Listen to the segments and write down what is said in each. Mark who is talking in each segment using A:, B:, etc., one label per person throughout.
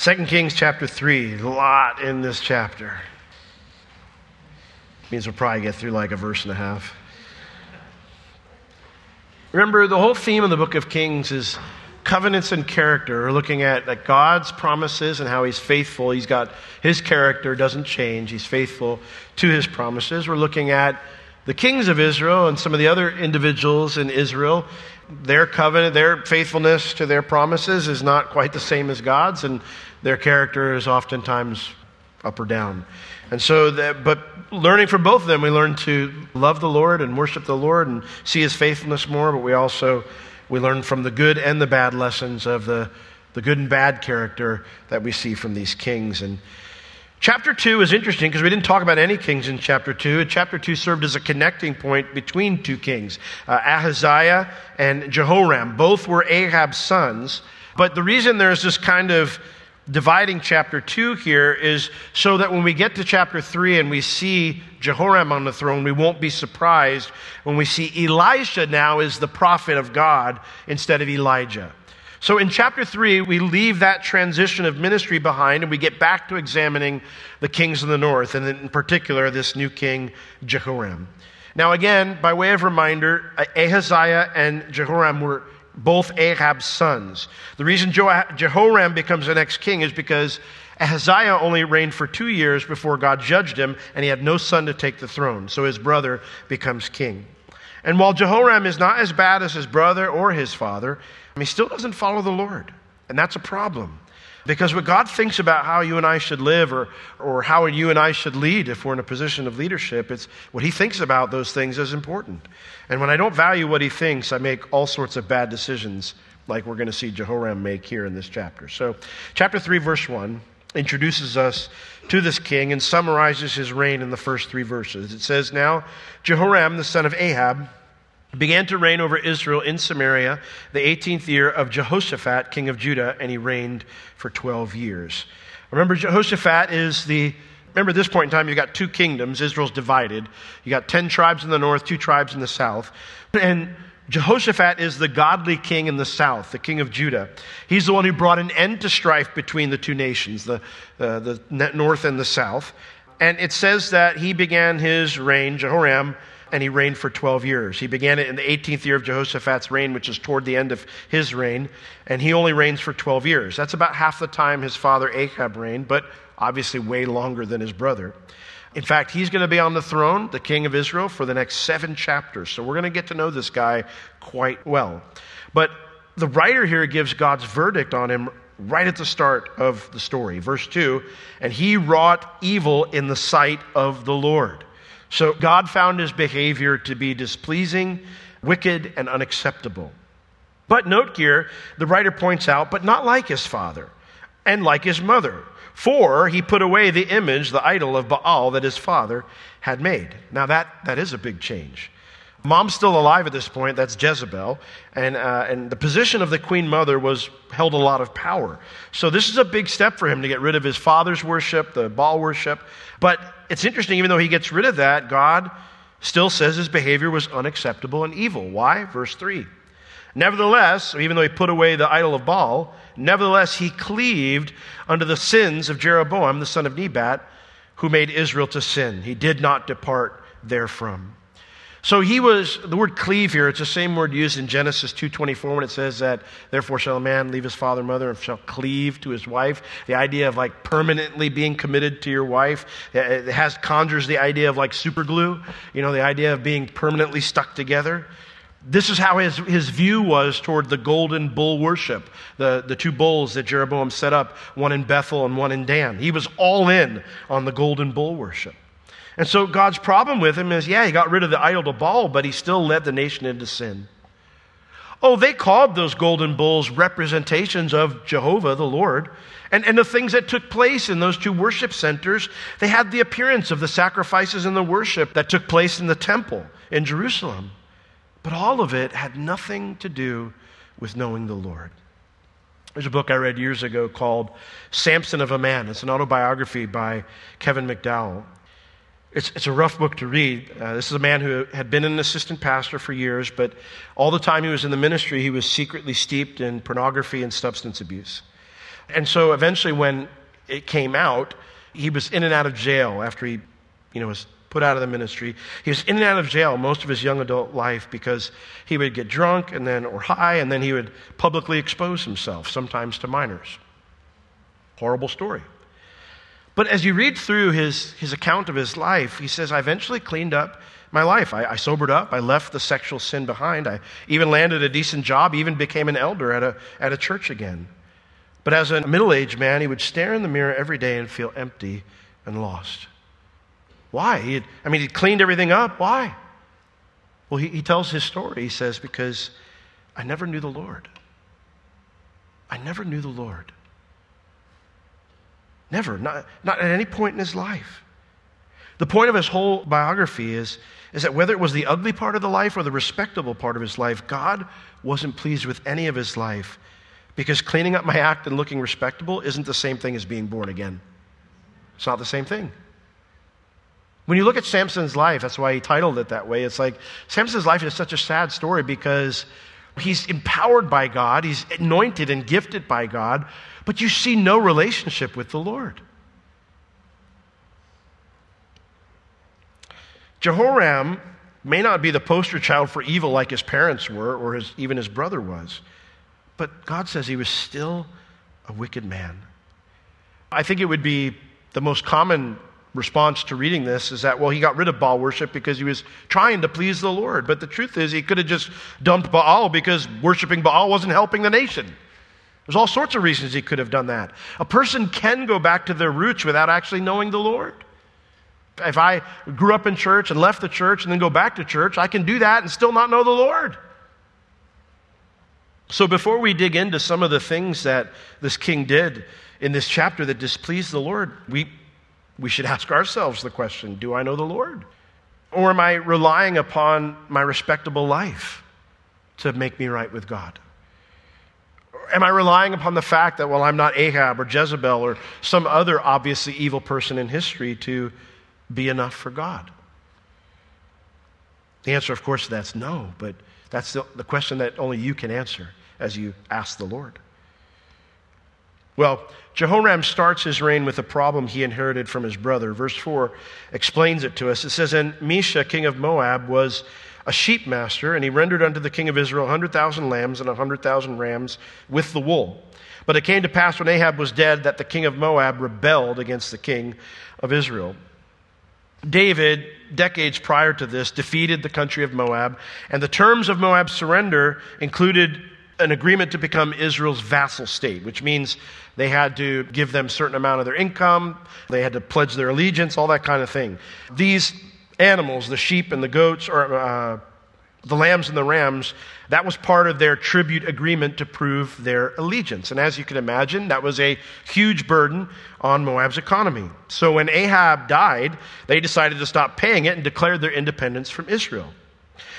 A: 2 Kings chapter 3, a lot in this chapter. Means we'll probably get through like a verse and a half. Remember, the whole theme of the book of Kings is covenants and character. We're looking at like, God's promises and how He's faithful. He's got His character doesn't change. He's faithful to His promises. We're looking at the kings of Israel and some of the other individuals in Israel. Their covenant, their faithfulness to their promises is not quite the same as God's, and their character is oftentimes up or down. And so, that, but learning from both of them, we learn to love the Lord and worship the Lord and see His faithfulness more. But we also we learn from the good and the bad lessons of the the good and bad character that we see from these kings. And chapter two is interesting because we didn't talk about any kings in chapter two. chapter two served as a connecting point between two kings, uh, Ahaziah and Jehoram. Both were Ahab's sons. But the reason there's this kind of dividing chapter 2 here is so that when we get to chapter 3 and we see Jehoram on the throne, we won't be surprised when we see Elisha now is the prophet of God instead of Elijah. So in chapter 3, we leave that transition of ministry behind and we get back to examining the kings of the north, and in particular, this new king, Jehoram. Now, again, by way of reminder, Ahaziah and Jehoram were both Ahab's sons. The reason Jehoram becomes the next king is because Ahaziah only reigned for two years before God judged him, and he had no son to take the throne. So his brother becomes king. And while Jehoram is not as bad as his brother or his father, he still doesn't follow the Lord. And that's a problem. Because what God thinks about how you and I should live or, or how you and I should lead if we're in a position of leadership, it's what He thinks about those things is important. And when I don't value what He thinks, I make all sorts of bad decisions, like we're going to see Jehoram make here in this chapter. So, chapter 3, verse 1 introduces us to this king and summarizes his reign in the first three verses. It says, Now Jehoram, the son of Ahab, began to reign over Israel in Samaria the 18th year of Jehoshaphat, king of Judah, and he reigned for 12 years. Remember, Jehoshaphat is the, remember, at this point in time, you've got two kingdoms. Israel's divided. You got 10 tribes in the north, two tribes in the south. And Jehoshaphat is the godly king in the south, the king of Judah. He's the one who brought an end to strife between the two nations, the, uh, the north and the south. And it says that he began his reign, Jehoram, and he reigned for 12 years. He began it in the 18th year of Jehoshaphat's reign, which is toward the end of his reign, and he only reigns for 12 years. That's about half the time his father Ahab reigned, but obviously way longer than his brother. In fact, he's going to be on the throne, the king of Israel, for the next seven chapters. So we're going to get to know this guy quite well. But the writer here gives God's verdict on him right at the start of the story. Verse 2 And he wrought evil in the sight of the Lord. So God found his behavior to be displeasing, wicked, and unacceptable. But note here, the writer points out, but not like his father and like his mother. For he put away the image, the idol of Baal that his father had made. Now that, that is a big change. Mom's still alive at this point, that's Jezebel, and, uh, and the position of the queen mother was held a lot of power. So this is a big step for him to get rid of his father's worship, the Baal worship. But it's interesting, even though he gets rid of that, God still says his behavior was unacceptable and evil. Why? Verse 3. Nevertheless, even though he put away the idol of Baal, nevertheless he cleaved under the sins of Jeroboam, the son of Nebat, who made Israel to sin. He did not depart therefrom. So he was, the word cleave here, it's the same word used in Genesis 2.24 when it says that, therefore shall a man leave his father and mother and shall cleave to his wife. The idea of like permanently being committed to your wife. It has, conjures the idea of like super glue, you know, the idea of being permanently stuck together. This is how his, his view was toward the golden bull worship, the, the two bulls that Jeroboam set up, one in Bethel and one in Dan. He was all in on the golden bull worship. And so God's problem with him is yeah, he got rid of the idol to Baal, but he still led the nation into sin. Oh, they called those golden bulls representations of Jehovah, the Lord. And, and the things that took place in those two worship centers, they had the appearance of the sacrifices and the worship that took place in the temple in Jerusalem. But all of it had nothing to do with knowing the Lord. There's a book I read years ago called Samson of a Man. It's an autobiography by Kevin McDowell. It's, it's a rough book to read. Uh, this is a man who had been an assistant pastor for years, but all the time he was in the ministry, he was secretly steeped in pornography and substance abuse. And so eventually, when it came out, he was in and out of jail after he you know, was put out of the ministry. He was in and out of jail most of his young adult life because he would get drunk and then or high and then he would publicly expose himself, sometimes to minors. Horrible story. But as you read through his, his account of his life, he says, I eventually cleaned up my life. I, I, sobered up. I left the sexual sin behind. I even landed a decent job, even became an elder at a, at a church again. But as a middle aged man, he would stare in the mirror every day and feel empty and lost. Why? He I mean, he cleaned everything up. Why? Well, he, he tells his story. He says, Because I never knew the Lord. I never knew the Lord. Never, not, not at any point in his life. The point of his whole biography is, is that whether it was the ugly part of the life or the respectable part of his life, God wasn't pleased with any of his life because cleaning up my act and looking respectable isn't the same thing as being born again. It's not the same thing. When you look at Samson's life, that's why he titled it that way. It's like Samson's life is such a sad story because he's empowered by God, he's anointed and gifted by God, but you see no relationship with the Lord. Jehoram may not be the poster child for evil like his parents were or his, even his brother was, but God says he was still a wicked man. I think it would be the most common response to reading this is that, well, he got rid of Baal worship because he was trying to please the Lord. But the truth is, he could have just dumped Baal because worshiping Baal wasn't helping the nation. There's all sorts of reasons he could have done that. A person can go back to their roots without actually knowing the Lord. If I grew up in church and left the church and then go back to church, I can do that and still not know the Lord. So before we dig into some of the things that this king did in this chapter that displeased the Lord, we we should ask ourselves the question Do I know the Lord? Or am I relying upon my respectable life to make me right with God? Am I relying upon the fact that, well, I'm not Ahab or Jezebel or some other obviously evil person in history to be enough for God? The answer, of course, that's no, but that's the, the question that only you can answer as you ask the Lord. Well, Jehoram starts his reign with a problem he inherited from his brother. Verse 4 explains it to us. It says, And Mesha, king of Moab, was a sheep master, and he rendered unto the king of Israel a 100,000 lambs and a 100,000 rams with the wool. But it came to pass when Ahab was dead that the king of Moab rebelled against the king of Israel. David, decades prior to this, defeated the country of Moab, and the terms of Moab's surrender included an agreement to become Israel's vassal state, which means they had to give them a certain amount of their income, they had to pledge their allegiance, all that kind of thing. These animals, the sheep and the goats, or uh, the lambs and the rams, that was part of their tribute agreement to prove their allegiance. And as you can imagine, that was a huge burden on Moab's economy. So when Ahab died, they decided to stop paying it and declared their independence from Israel.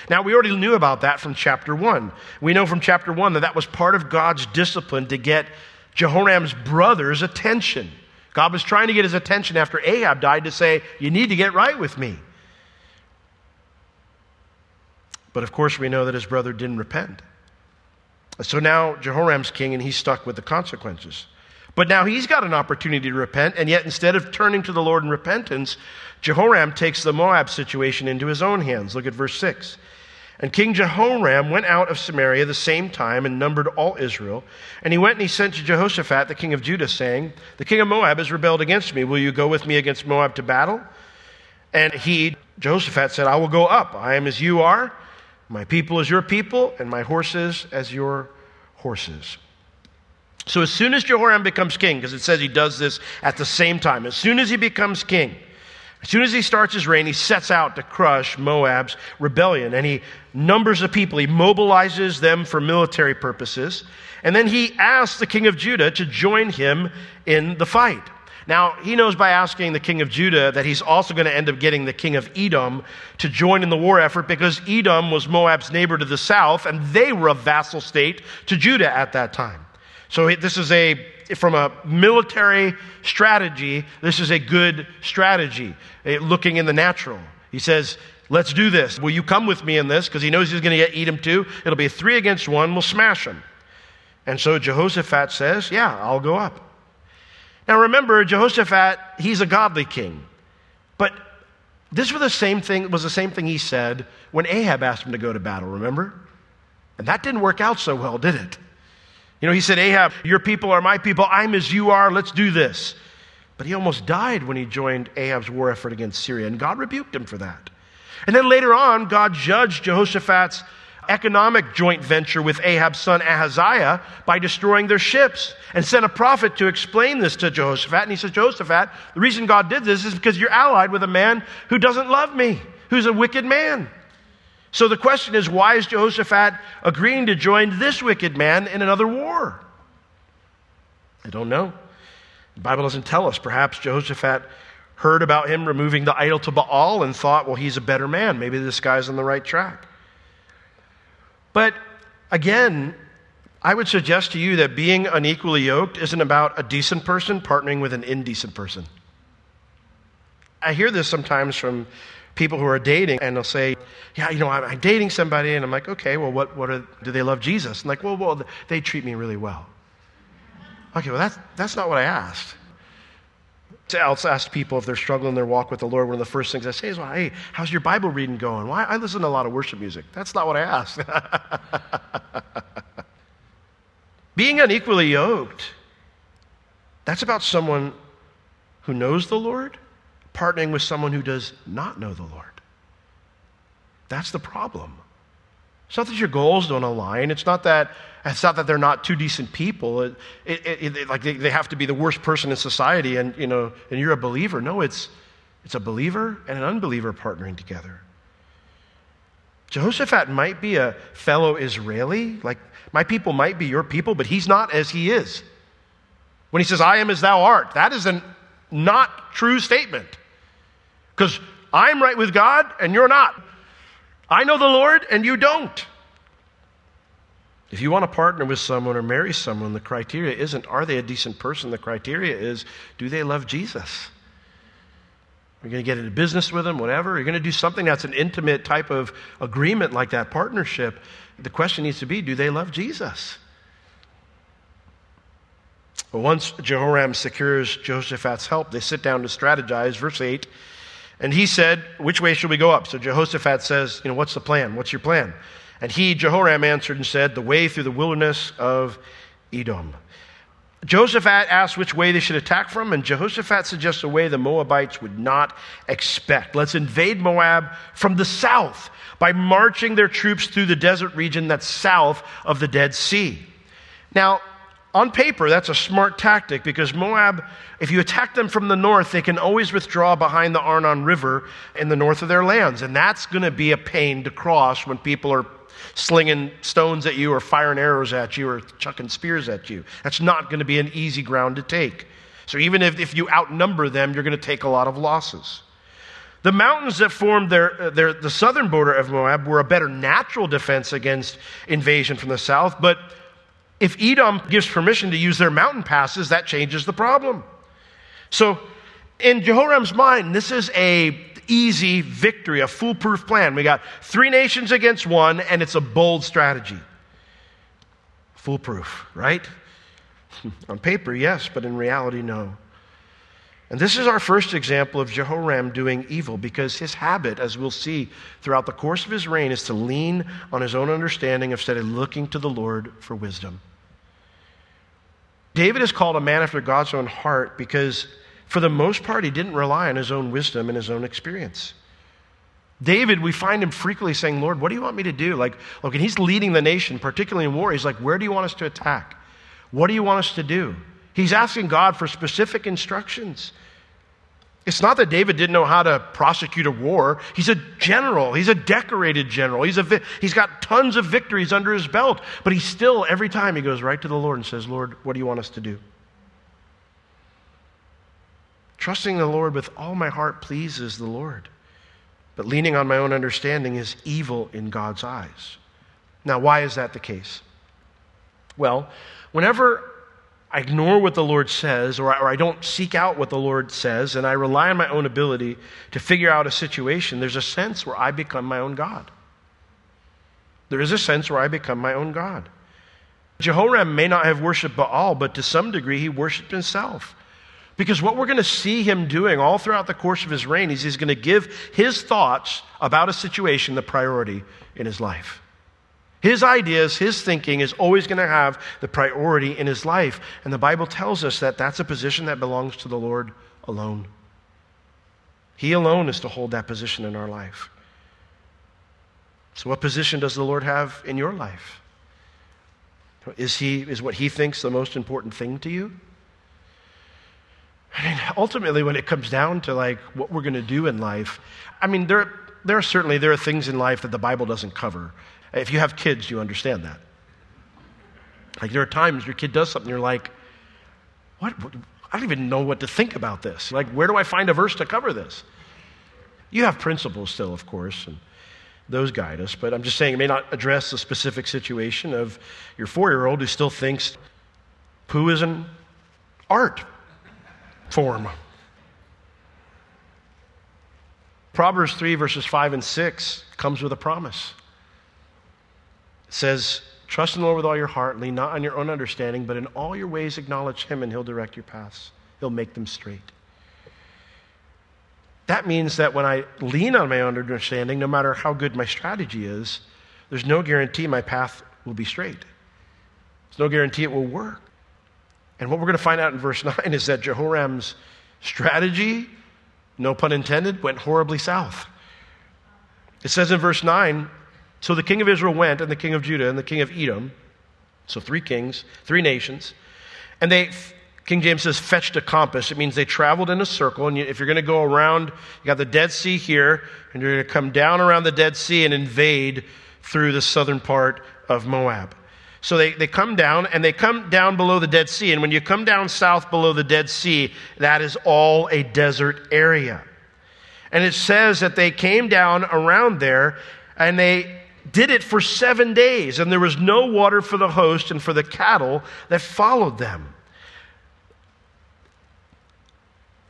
A: Now, we already knew about that from chapter 1. We know from chapter 1 that that was part of God's discipline to get Jehoram's brother's attention. God was trying to get his attention after Ahab died to say, You need to get right with me. But of course, we know that his brother didn't repent. So now Jehoram's king and he's stuck with the consequences. But now he's got an opportunity to repent, and yet instead of turning to the Lord in repentance, Jehoram takes the Moab situation into his own hands. Look at verse 6. And King Jehoram went out of Samaria the same time and numbered all Israel. And he went and he sent to Jehoshaphat, the king of Judah, saying, The king of Moab has rebelled against me. Will you go with me against Moab to battle? And he, Jehoshaphat, said, I will go up. I am as you are, my people as your people, and my horses as your horses. So as soon as Jehoram becomes king, because it says he does this at the same time, as soon as he becomes king, as soon as he starts his reign, he sets out to crush Moab's rebellion and he numbers the people. He mobilizes them for military purposes. And then he asks the king of Judah to join him in the fight. Now, he knows by asking the king of Judah that he's also going to end up getting the king of Edom to join in the war effort because Edom was Moab's neighbor to the south and they were a vassal state to Judah at that time. So this is a, from a military strategy, this is a good strategy, eh, looking in the natural. He says, let's do this. Will you come with me in this? Because he knows he's going to get Edom too. It'll be three against one. We'll smash them. And so Jehoshaphat says, Yeah, I'll go up. Now remember, Jehoshaphat, he's a godly king. But this was the same thing, was the same thing he said when Ahab asked him to go to battle, remember? And that didn't work out so well, did it? You know, he said, Ahab, your people are my people. I'm as you are. Let's do this. But he almost died when he joined Ahab's war effort against Syria, and God rebuked him for that. And then later on, God judged Jehoshaphat's economic joint venture with Ahab's son Ahaziah by destroying their ships and sent a prophet to explain this to Jehoshaphat. And he says, Jehoshaphat, the reason God did this is because you're allied with a man who doesn't love me, who's a wicked man. So the question is, why is Jehoshaphat agreeing to join this wicked man in another war? I don't know. The Bible doesn't tell us. Perhaps Jehoshaphat heard about him removing the idol to Baal and thought, well, he's a better man. Maybe this guy's on the right track. But again, I would suggest to you that being unequally yoked isn't about a decent person partnering with an indecent person. I hear this sometimes from people who are dating, and they'll say, Yeah, you know, I'm, dating somebody, and I'm like, Okay, well, what, what are, do they love Jesus? And like, well, well, they treat me really well. Okay, well, that's, that's not what I asked. I also ask people if they're struggling in their walk with the Lord. One of the first things I say is, well, hey, how's your Bible reading going? Well, I listen to a lot of worship music. That's not what I ask. Being unequally yoked, that's about someone who knows the Lord partnering with someone who does not know the Lord. That's the problem. It's not that your goals don't align. It's not that it's not that they're not two decent people. It, it, it, like they, they have to be the worst person in society, and you know, and you're a believer. No, it's it's a believer and an unbeliever partnering together. Jehoshaphat might be a fellow Israeli, like my people might be your people, but he's not as he is. When he says, "I am as thou art," that is a not true statement, because I'm right with God and you're not. I know the Lord and you don't. If you want to partner with someone or marry someone, the criteria isn't are they a decent person? The criteria is do they love Jesus? You're going to get into business with them, whatever. You're going to do something that's an intimate type of agreement like that, partnership. The question needs to be do they love Jesus? Well, once Jehoram secures Jehoshaphat's help, they sit down to strategize. Verse 8 and he said, Which way shall we go up? So Jehoshaphat says, You know, what's the plan? What's your plan? And he, Jehoram, answered and said, The way through the wilderness of Edom. Jehoshaphat asked which way they should attack from, and Jehoshaphat suggests a way the Moabites would not expect. Let's invade Moab from the south by marching their troops through the desert region that's south of the Dead Sea. Now, on paper, that's a smart tactic because Moab, if you attack them from the north, they can always withdraw behind the Arnon River in the north of their lands. And that's going to be a pain to cross when people are slinging stones at you or firing arrows at you or chucking spears at you. That's not going to be an easy ground to take. So even if, if you outnumber them, you're going to take a lot of losses. The mountains that formed their, uh, their, the southern border of Moab were a better natural defense against invasion from the south, but if Edom gives permission to use their mountain passes, that changes the problem. So, in Jehoram's mind, this is a easy victory, a foolproof plan. We got three nations against one, and it's a bold strategy. Foolproof, right? On paper, yes, but in reality, no. And this is our first example of Jehoram doing evil because his habit, as we'll see throughout the course of his reign, is to lean on his own understanding instead of looking to the Lord for wisdom. David is called a man after God's own heart because, for the most part, he didn't rely on his own wisdom and his own experience. David, we find him frequently saying, Lord, what do you want me to do? Like, look, and he's leading the nation, particularly in war. He's like, where do you want us to attack? What do you want us to do? He's asking God for specific instructions. It's not that David didn't know how to prosecute a war. He's a general. He's a decorated general. He's, a, he's got tons of victories under his belt. But he still, every time, he goes right to the Lord and says, Lord, what do you want us to do? Trusting the Lord with all my heart pleases the Lord. But leaning on my own understanding is evil in God's eyes. Now, why is that the case? Well, whenever I ignore what the Lord says, or I, or I, don't seek out what the Lord says, and I rely on my own ability to figure out a situation, there's a sense where I become my own God. There is a sense where I become my own God. Jehoram may not have worshiped Baal, but to some degree he worshiped himself. Because what we're going to see him doing all throughout the course of his reign is he's going to give his thoughts about a situation the priority in his life. His ideas, his thinking is always going to have the priority in his life. And the Bible tells us that that's a position that belongs to the Lord alone. He alone is to hold that position in our life. So, what position does the Lord have in your life? Is, he, is what he thinks the most important thing to you? I mean, ultimately, when it comes down to like what we're going to do in life, I mean, there, there are certainly there are things in life that the Bible doesn't cover. If you have kids, you understand that. Like there are times your kid does something, you're like, what? I don't even know what to think about this. Like, where do I find a verse to cover this? You have principles still, of course, and those guide us, but I'm just saying it may not address the specific situation of your four year old who still thinks poo is an art form. Proverbs 3, verses 5 and 6 comes with a promise. It says, Trust in the Lord with all your heart, lean not on your own understanding, but in all your ways acknowledge Him, and He'll direct your paths. He'll make them straight. That means that when I lean on my own understanding, no matter how good my strategy is, there's no guarantee my path will be straight. There's no guarantee it will work. And what we're going to find out in verse 9 is that Jehoram's strategy, no pun intended, went horribly south. It says in verse 9 So the king of Israel went, and the king of Judah, and the king of Edom, so three kings, three nations, and they, King James says, fetched a compass. It means they traveled in a circle. And if you're going to go around, you got the Dead Sea here, and you're going to come down around the Dead Sea and invade through the southern part of Moab. So they, they come down and they come down below the Dead Sea. And when you come down south below the Dead Sea, that is all a desert area. And it says that they came down around there and they did it for seven days. And there was no water for the host and for the cattle that followed them.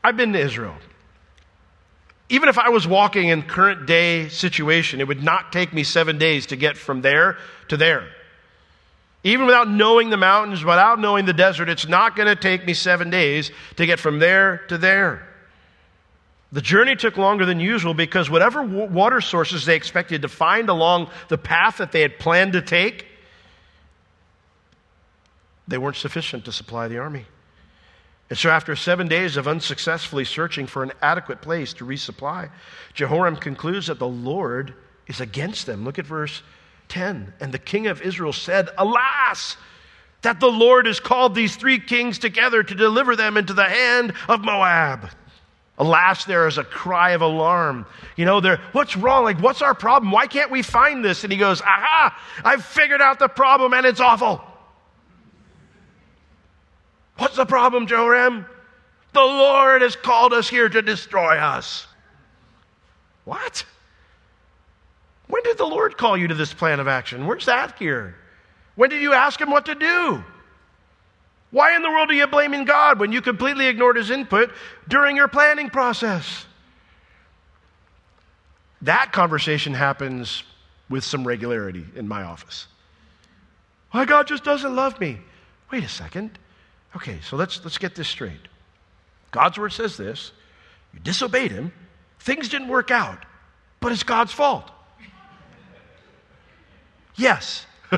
A: I've been to Israel. Even if I was walking in current day situation, it would not take me seven days to get from there to there. Even without knowing the mountains, without knowing the desert, it's not going to take me seven days to get from there to there. The journey took longer than usual because whatever water sources they expected to find along the path that they had planned to take, they weren't sufficient to supply the army. And so, after seven days of unsuccessfully searching for an adequate place to resupply, Jehoram concludes that the Lord is against them. Look at verse 10. And the king of Israel said, Alas, that the Lord has called these three kings together to deliver them into the hand of Moab. Alas, there is a cry of alarm. You know, there, what's wrong? Like, what's our problem? Why can't we find this? And he goes, Aha, I've figured out the problem and it's awful. What's the problem, Jehoram? The Lord has called us here to destroy us. What? When did the Lord call you to this plan of action? Where's that here? When did you ask Him what to do? Why in the world are you blaming God when you completely ignored His input during your planning process? That conversation happens with some regularity in my office. Why God just doesn't love me? Wait a second. Okay, so let's, let's get this straight. God's word says this you disobeyed him, things didn't work out, but it's God's fault. Yes.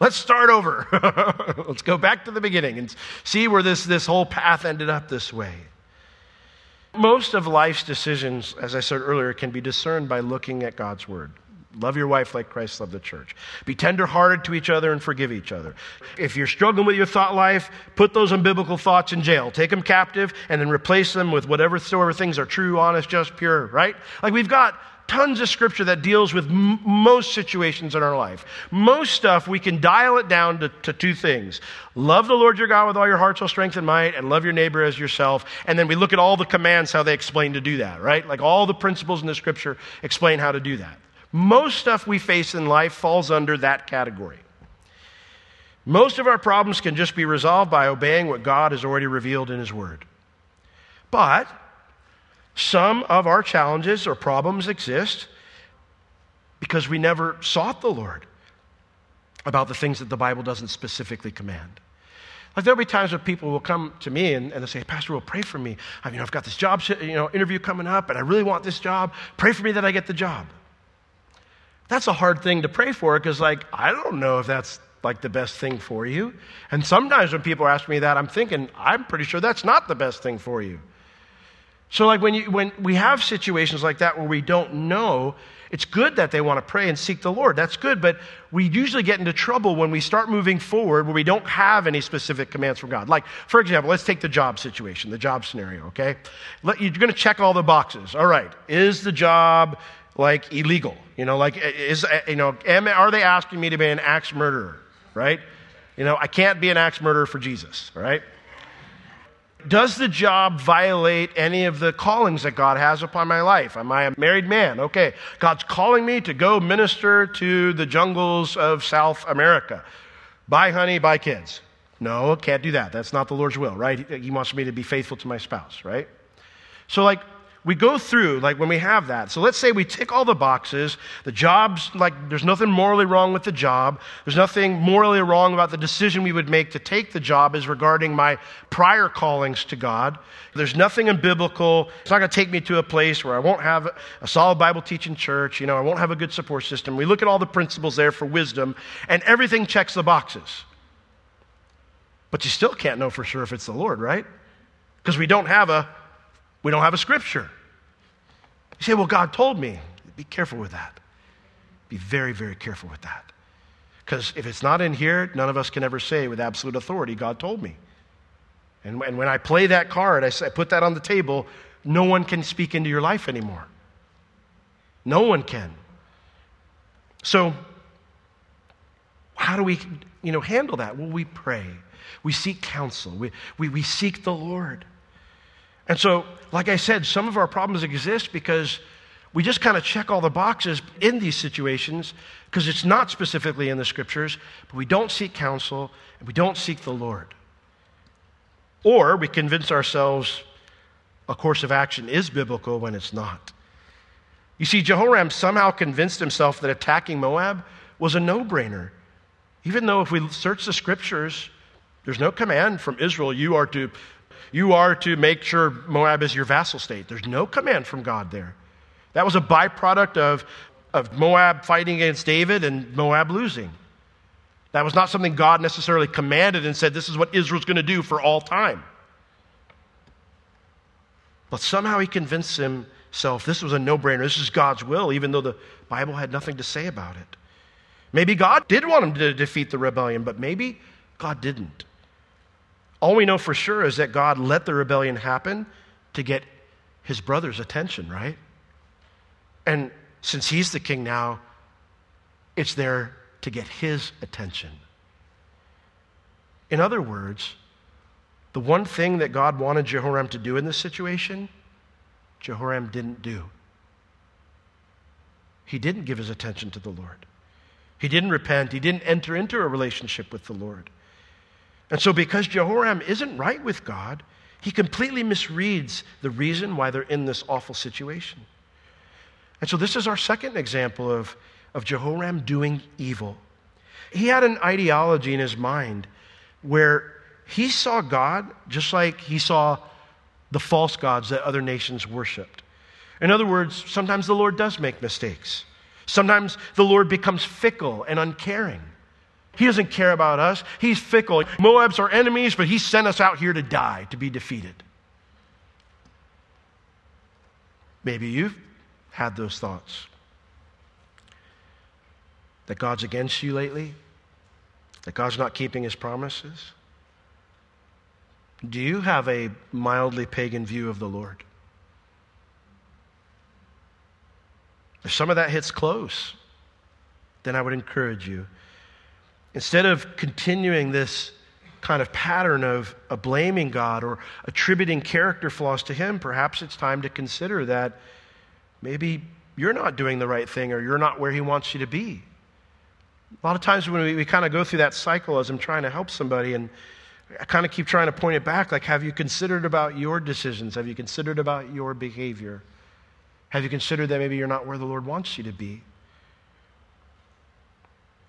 A: Let's start over. Let's go back to the beginning and see where this, this whole path ended up this way. Most of life's decisions, as I said earlier, can be discerned by looking at God's Word. Love your wife like Christ loved the church. Be tenderhearted to each other and forgive each other. If you're struggling with your thought life, put those unbiblical thoughts in jail. Take them captive and then replace them with whatever things are true, honest, just, pure, right? Like we've got tons of scripture that deals with m- most situations in our life. Most stuff, we can dial it down to, to two things love the Lord your God with all your heart, soul, strength, and might, and love your neighbor as yourself. And then we look at all the commands, how they explain to do that, right? Like all the principles in the scripture explain how to do that. Most stuff we face in life falls under that category. Most of our problems can just be resolved by obeying what God has already revealed in His Word. But some of our challenges or problems exist because we never sought the Lord. about the things that the Bible doesn't specifically command. Like there'll be times when people will come to me and, and they'll say, Pastor, will pray for me. I, you know, I've got this job you know, interview coming up and I really want this job. Pray for me that I get the job. That's a hard thing to pray for because, like, I don't know if that's like the best thing for you. And sometimes when people ask me that, I'm thinking, I'm pretty sure that's not the best thing for you. So, like, when, you, when we have situations like that where we don't know, it's good that they want to pray and seek the Lord. That's good. But we usually get into trouble when we start moving forward where we don't have any specific commands from God. Like, for example, let's take the job situation, the job scenario, okay? You're going to check all the boxes. All right, is the job like illegal? You know, like, is, uh, you know, am, are they asking me to be an axe murderer, right? You know, I can't be an axe murderer for Jesus, right? Does the job violate any of the callings that God has upon my life? Am I a married man? Okay, God's calling me to go minister to the jungles of South America. Bye honey, bye kids. No, can't do that. That's not the Lord's will, right? He wants me to be faithful to my spouse, right? So, like, we go through, like when we have that. So let's say we tick all the boxes. The job's like, there's nothing morally wrong with the job. There's nothing morally wrong about the decision we would make to take the job as regarding my prior callings to God. There's nothing unbiblical. It's not going to take me to a place where I won't have a solid Bible teaching church. You know, I won't have a good support system. We look at all the principles there for wisdom, and everything checks the boxes. But you still can't know for sure if it's the Lord, right? Because we don't have a we don't have a scripture. You say, well, God told me. Be careful with that. Be very, very careful with that. Because if it's not in here, none of us can ever say with absolute authority, God told me. And, when I play that card, I, say, I put that on the table, no one can speak into your life anymore. No one can. So, how do we you know, handle that? Well, we pray. We seek counsel. We, we, we seek the Lord. And so, like I said, some of our problems exist because we just kind of check all the boxes in these situations because it's not specifically in the scriptures, but we don't seek counsel and we don't seek the Lord. Or we convince ourselves a course of action is biblical when it's not. You see, Jehoram somehow convinced himself that attacking Moab was a no brainer. Even though if we search the scriptures, there's no command from Israel, you are to you are to make sure Moab is your vassal state. There's no command from God there. That was a byproduct of, of Moab fighting against David and Moab losing. That was not something God necessarily commanded and said, this is what Israel's going to do for all time. But somehow he convinced himself this was a no brainer. This is God's will, even though the Bible had nothing to say about it. Maybe God did want him to defeat the rebellion, but maybe God didn't. All we know for sure is that God let the rebellion happen to get his brother's attention, right? And since he's the king now, it's there to get his attention. In other words, the one thing that God wanted Jehoram to do in this situation, Jehoram didn't do. He didn't give his attention to the Lord. He didn't repent. He didn't enter into a relationship with the Lord. And so, because Jehoram isn't right with God, he completely misreads the reason why they're in this awful situation. And so, this is our second example of, of Jehoram doing evil. He had an ideology in his mind where he saw God just like he saw the false gods that other nations worshiped. In other words, sometimes the Lord does make mistakes. Sometimes the Lord becomes fickle and uncaring. He doesn't care about us. He's fickle. Moab's our enemies, but he sent us out here to die, to be defeated. Maybe you've had those thoughts. That God's against you lately? That God's not keeping his promises? Do you have a mildly pagan view of the Lord? If some of that hits close, then I would encourage you Instead of continuing this kind of pattern of, of blaming God or attributing character flaws to Him, perhaps it's time to consider that maybe you're not doing the right thing or you're not where He wants you to be. A lot of times when we, we kind of go through that cycle as I'm trying to help somebody and I kind of keep trying to point it back like, have you considered about your decisions? Have you considered about your behavior? Have you considered that maybe you're not where the Lord wants you to be?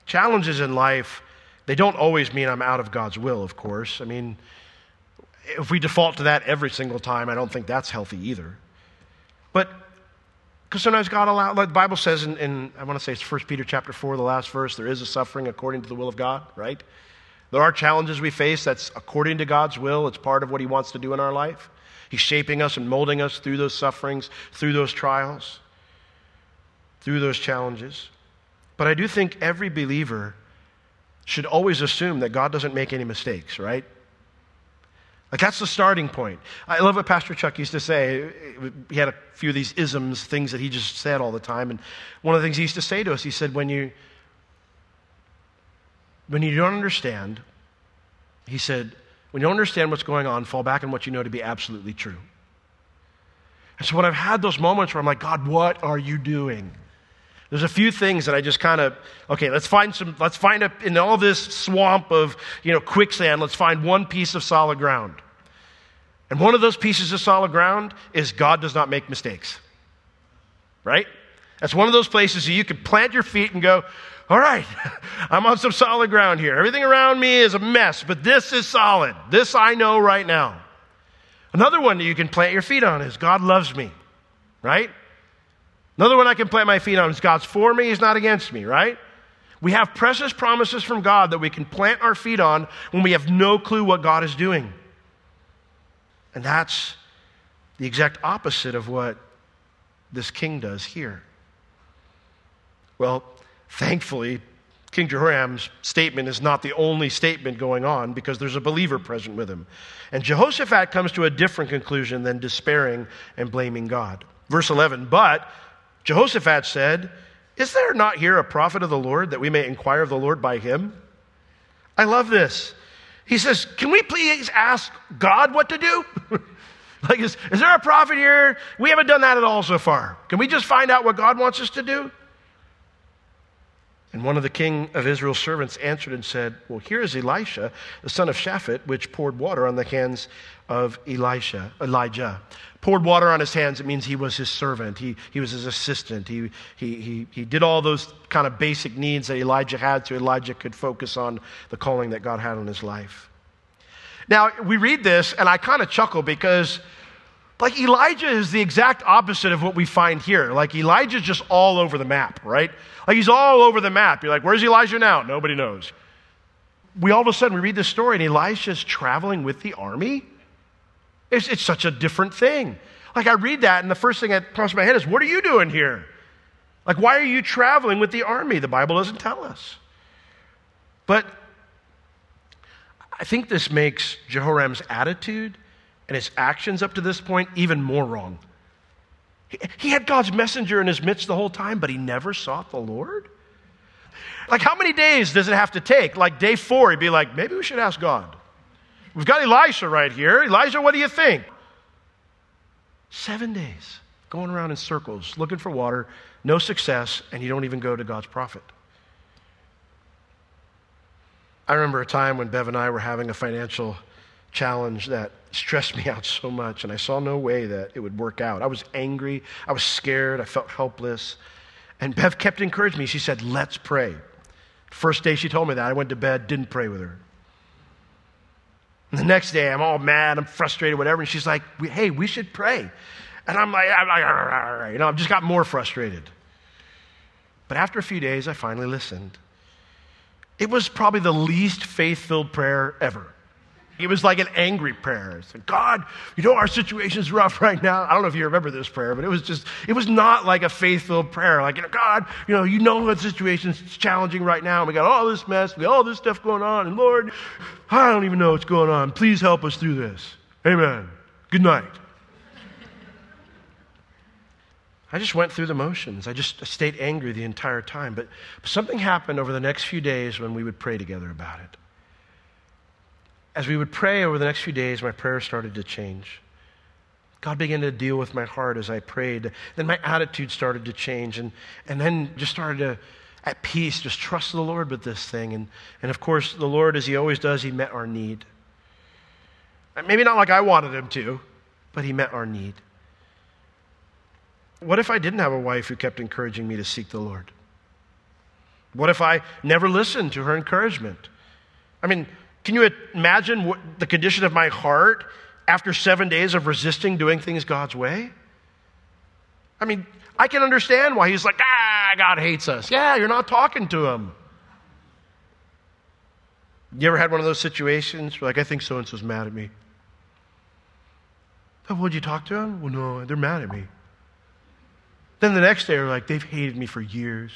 A: Challenges in life, they don't always mean I'm out of God's will, of course. I mean, if we default to that every single time, I don't think that's healthy either. But because sometimes God allows, like the Bible says in, in, I want to say it's 1 Peter chapter 4, the last verse, there is a suffering according to the will of God, right? There are challenges we face that's according to God's will. It's part of what He wants to do in our life. He's shaping us and molding us through those sufferings, through those trials, through those challenges. But I do think every believer should always assume that God doesn't make any mistakes, right? Like that's the starting point. I love what Pastor Chuck used to say. He had a few of these isms, things that he just said all the time. And one of the things he used to say to us, he said, when you when you don't understand, he said, when you don't understand what's going on, fall back on what you know to be absolutely true. And so when I've had those moments where I'm like, God, what are you doing? There's a few things that I just kind of, okay, let's find some, let's find a, in all this swamp of, you know, quicksand, let's find one piece of solid ground. And one of those pieces of solid ground is God does not make mistakes. Right? That's one of those places that you can plant your feet and go, all right, I'm on some solid ground here. Everything around me is a mess, but this is solid. This I know right now. Another one that you can plant your feet on is God loves me, right? Another one I can plant my feet on is God's for me, He's not against me, right? We have precious promises from God that we can plant our feet on when we have no clue what God is doing. And that's the exact opposite of what this king does here. Well, thankfully, King Jehoram's statement is not the only statement going on because there's a believer present with him. And Jehoshaphat comes to a different conclusion than despairing and blaming God. Verse 11, but Jehoshaphat said, Is there not here a prophet of the Lord that we may inquire of the Lord by him? I love this. He says, Can we please ask God what to do? like, is, is there a prophet here? We haven't done that at all so far. Can we just find out what God wants us to do? And one of the king of Israel's servants answered and said, Well, here is Elisha, the son of Shaphat, which poured water on the hands of Elisha, Elijah. Poured water on his hands, it means he was his servant. He, he was his assistant. He, he, he, he did all those kind of basic needs that Elijah had so Elijah could focus on the calling that God had on his life. Now, we read this, and I kind of chuckle because like Elijah is the exact opposite of what we find here. Like Elijah's just all over the map, right? Like he's all over the map. You're like, where's Elijah now? Nobody knows. We all of a sudden we read this story and Elisha's traveling with the army. It's, it's such a different thing. Like I read that and the first thing that comes to my head is, what are you doing here? Like, why are you traveling with the army? The Bible doesn't tell us. But I think this makes Jehoram's attitude and his actions up to this point even more wrong. He had God's messenger in his midst the whole time, but he never sought the Lord. Like, how many days does it have to take? Like, day four, he'd be like, maybe we should ask God. We've got Elisha right here. Elijah, what do you think? Seven days going around in circles, looking for water, no success, and you don't even go to God's prophet. I remember a time when Bev and I were having a financial challenge that stressed me out so much, and I saw no way that it would work out. I was angry, I was scared, I felt helpless. And Bev kept encouraging me. She said, Let's pray. First day she told me that, I went to bed, didn't pray with her. And the next day, I'm all mad, I'm frustrated, whatever. And she's like, Hey, we should pray. And I'm like, I'm like, you know, I've just got more frustrated. But after a few days, I finally listened. It was probably the least faith filled prayer ever. It was like an angry prayer. It said, God, you know, our situation's rough right now. I don't know if you remember this prayer, but it was just, it was not like a faith-filled prayer. Like, you know, God, you know, you know the situation's challenging right now. And We got all this mess. We got all this stuff going on. And Lord, I don't even know what's going on. Please help us through this. Amen. Good night. I just went through the motions. I just stayed angry the entire time. But something happened over the next few days when we would pray together about it as we would pray over the next few days, my prayers started to change. God began to deal with my heart as I prayed. Then my attitude started to change, and, and then just started to, at peace, just trust the Lord with this thing. And, and of course, the Lord, as He always does, He met our need. Maybe not like I wanted Him to, but He met our need. What if I didn't have a wife who kept encouraging me to seek the Lord? What if I never listened to her encouragement? I mean, can you imagine what, the condition of my heart after seven days of resisting doing things God's way? I mean, I can understand why he's like, ah, God hates us. Yeah, you're not talking to him. You ever had one of those situations where, like, I think so and so's mad at me? Oh, would you talk to them? Well, no, they're mad at me. Then the next day, they're like, they've hated me for years.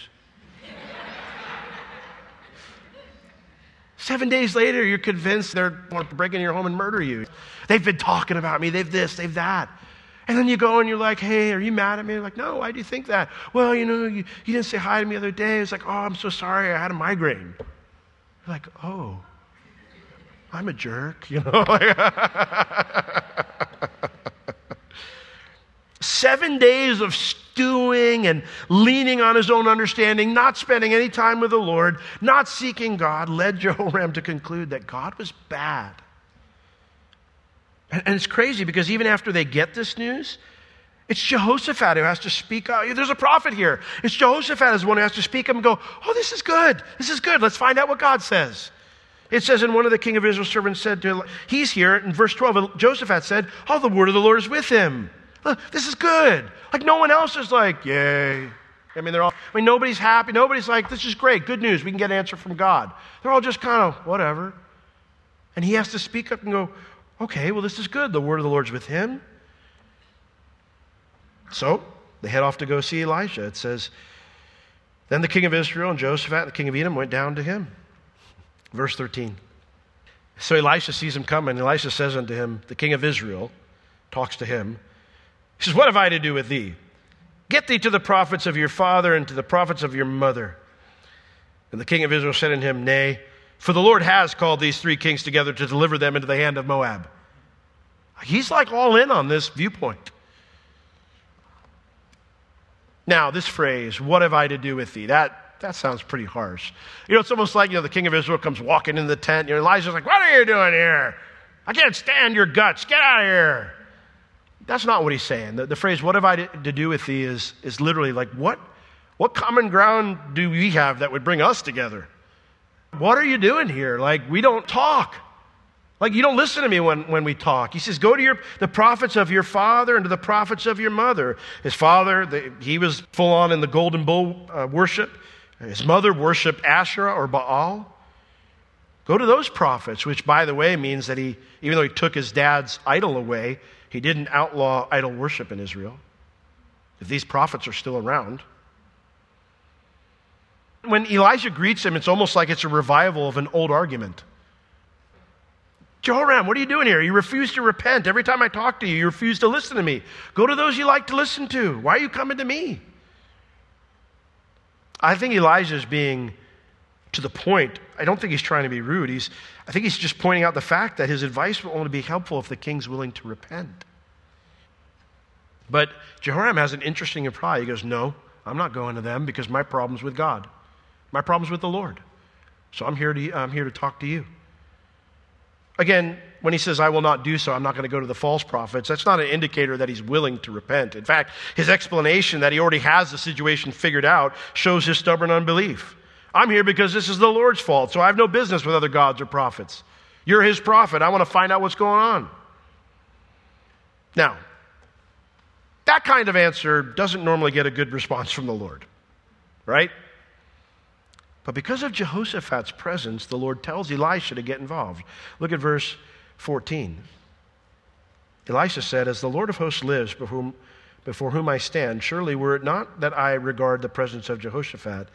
A: Seven days later, you're convinced they're going to break into your home and murder you. They've been talking about me. They've this, they've that. And then you go and you're like, hey, are you mad at me? They're like, no, why do you think that? Well, you know, you, you didn't say hi to me the other day. It's like, oh, I'm so sorry. I had a migraine. You're like, oh, I'm a jerk, you know? Seven days of stewing and leaning on his own understanding, not spending any time with the Lord, not seeking God, led Jehoram to conclude that God was bad. And, it's crazy because even after they get this news, it's Jehoshaphat who has to speak out. There's a prophet here. It's Jehoshaphat is the one who has to speak up and go, Oh, this is good. This is good. Let's find out what God says. It says, and one of the king of Israel's servants said to him, He's here. In verse 12, Jehoshaphat said, Oh, the word of the Lord is with him. This is good. Like no one else is like, Yay. I mean, they're all, I mean, nobody's happy. Nobody's like, This is great. Good news. We can get an answer from God. They're all just kind of, whatever. And he has to speak up and go, Okay, well, this is good. The word of the Lord's with him. So they head off to go see Elijah. It says, Then the king of Israel and Jehoshaphat, the king of Edom, went down to him. Verse 13. So Elisha sees him coming. Elisha says unto him, The king of Israel talks to him. He says, What have I to do with thee? Get thee to the prophets of your father and to the prophets of your mother. And the king of Israel said unto him, Nay, for the Lord has called these three kings together to deliver them into the hand of Moab. He's like all in on this viewpoint. Now, this phrase, what have I to do with thee? That that sounds pretty harsh. You know, it's almost like, you know, the king of Israel comes walking in the tent. You know, Elijah's like, What are you doing here? I can't stand your guts. Get out of here. That's not what he's saying. The, the phrase, What have I to, do with thee, is, is literally like, what, what common ground do we have that would bring us together? What are you doing here? Like, we don't talk. Like, you don't listen to me when, when we talk. He says, Go to your, the prophets of your father and to the prophets of your mother. His father, the, he was full on in the golden bull uh, worship. His mother worshiped Asherah or Baal. Go to those prophets, which, by the way, means that he, even though he took his dad's idol away, he didn't outlaw idol worship in Israel. If these prophets are still around, when Elijah greets him, it's almost like it's a revival of an old argument. Jehoram, what are you doing here? You refuse to repent. Every time I talk to you, you refuse to listen to me. Go to those you like to listen to. Why are you coming to me? I think Elijah is being to the point. I don't think he's trying to be rude. He's, I think he's just pointing out the fact that his advice will only be helpful if the king's willing to repent. But Jehoram has an interesting reply. He goes, No, I'm not going to them because my problem's with God. My problem's with the Lord. So I'm here to, I'm here to talk to you. Again, when he says, I will not do so, I'm not going to go to the false prophets, that's not an indicator that he's willing to repent. In fact, his explanation that he already has the situation figured out shows his stubborn unbelief. I'm here because this is the Lord's fault, so I have no business with other gods or prophets. You're his prophet. I want to find out what's going on. Now, that kind of answer doesn't normally get a good response from the Lord, right? But because of Jehoshaphat's presence, the Lord tells Elisha to get involved. Look at verse 14. Elisha said, As the Lord of hosts lives, before whom, before whom I stand, surely were it not that I regard the presence of Jehoshaphat,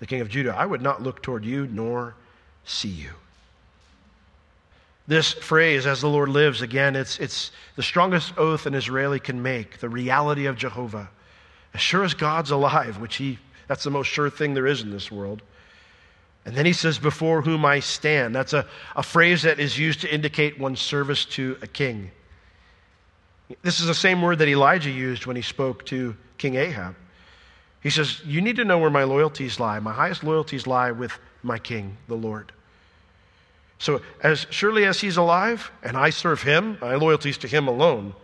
A: the king of Judah, I would not look toward you nor see you. This phrase, as the Lord lives, again, it's, it's the strongest oath an Israeli can make, the reality of Jehovah. As sure as God's alive, which he, that's the most sure thing there is in this world, and then he says, Before whom I stand. That's a, a phrase that is used to indicate one's service to a king. This is the same word that Elijah used when he spoke to King Ahab. He says, You need to know where my loyalties lie. My highest loyalties lie with my king, the Lord. So, as surely as he's alive and I serve him, my loyalties to him alone,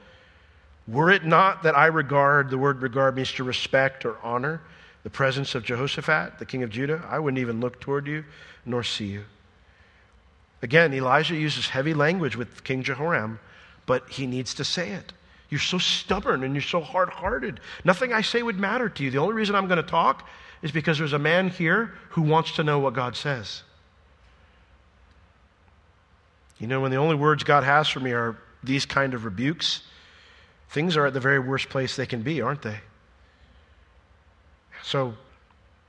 A: were it not that I regard, the word regard means to respect or honor, the presence of Jehoshaphat, the king of Judah, I wouldn't even look toward you nor see you. Again, Elijah uses heavy language with King Jehoram, but he needs to say it. You're so stubborn and you're so hard hearted. Nothing I say would matter to you. The only reason I'm going to talk is because there's a man here who wants to know what God says. You know, when the only words God has for me are these kind of rebukes, things are at the very worst place they can be, aren't they? So,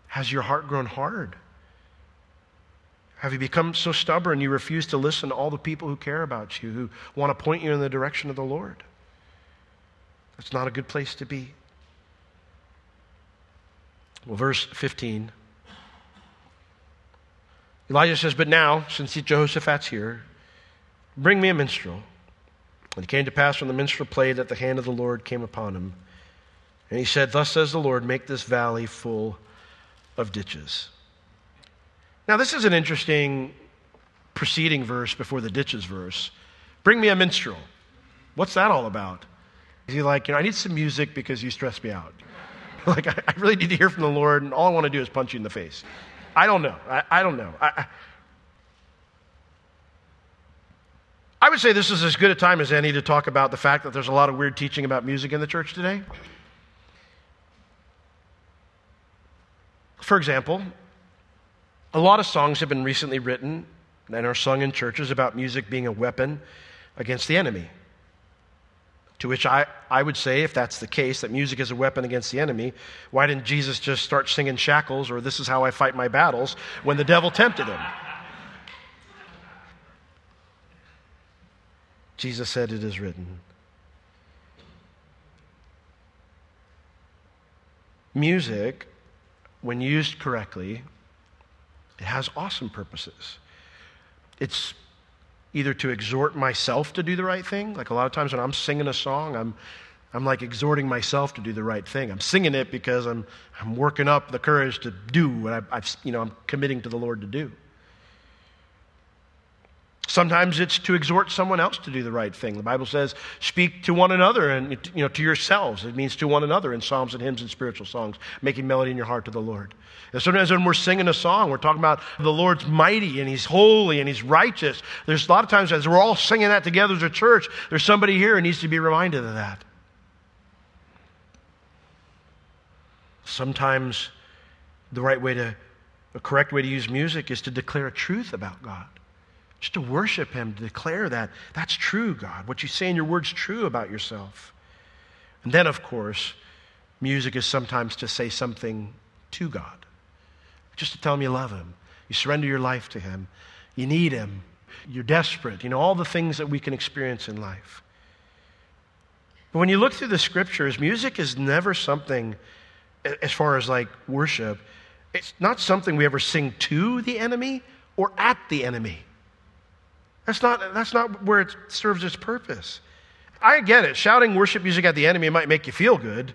A: has your heart grown hard? Have you become so stubborn you refuse to listen to all the people who care about you, who want to point you in the direction of the Lord? That's not a good place to be. Well, verse 15. Elijah says, But now, since Jehoshaphat's here, bring me a minstrel. And it came to pass when the minstrel played that the hand of the Lord came upon him. And he said, Thus says the Lord, make this valley full of ditches. Now, this is an interesting preceding verse before the ditches verse. Bring me a minstrel. What's that all about? Is he like, you know, I need some music because you stress me out? like, I, I, really need to hear from the Lord, and all I want to do is punch you in the face. I don't know. I, I don't know. I, I would say this is as good a time as any to talk about the fact that there's a lot of weird teaching about music in the church today. For example, a lot of songs have been recently written and are sung in churches about music being a weapon against the enemy. To which I, I would say, if that's the case, that music is a weapon against the enemy, why didn't Jesus just start singing shackles or this is how I fight my battles when the devil tempted him? Jesus said, It is written. Music when used correctly, it has awesome purposes. It's either to exhort myself to do the right thing, like a lot of times when I'm singing a song, I'm, I'm like exhorting myself to do the right thing. I'm singing it because I'm, I'm working up the courage to do what I, I've, you know, I'm committing to the Lord to do. Sometimes it's to exhort someone else to do the right thing. The Bible says, speak to one another and you know, to yourselves. It means to one another in psalms and hymns and spiritual songs, making melody in your heart to the Lord. And sometimes when we're singing a song, we're talking about the Lord's mighty and He's holy and He's righteous. There's a lot of times as we're all singing that together as a church, there's somebody here who needs to be reminded of that. Sometimes the right way to, the correct way to use music is to declare a truth about God. Just to worship Him, to declare that that's true, God. What you say in your word's true about yourself. And then, of course, music is sometimes to say something to God, just to tell Him you love Him. You surrender your life to Him. You need Him. You're desperate. You know, all the things that we can experience in life. But when you look through the scriptures, music is never something, as far as like worship, it's not something we ever sing to the enemy or at the enemy. That's not, that's not where it serves its purpose. I get it. Shouting worship music at the enemy might make you feel good,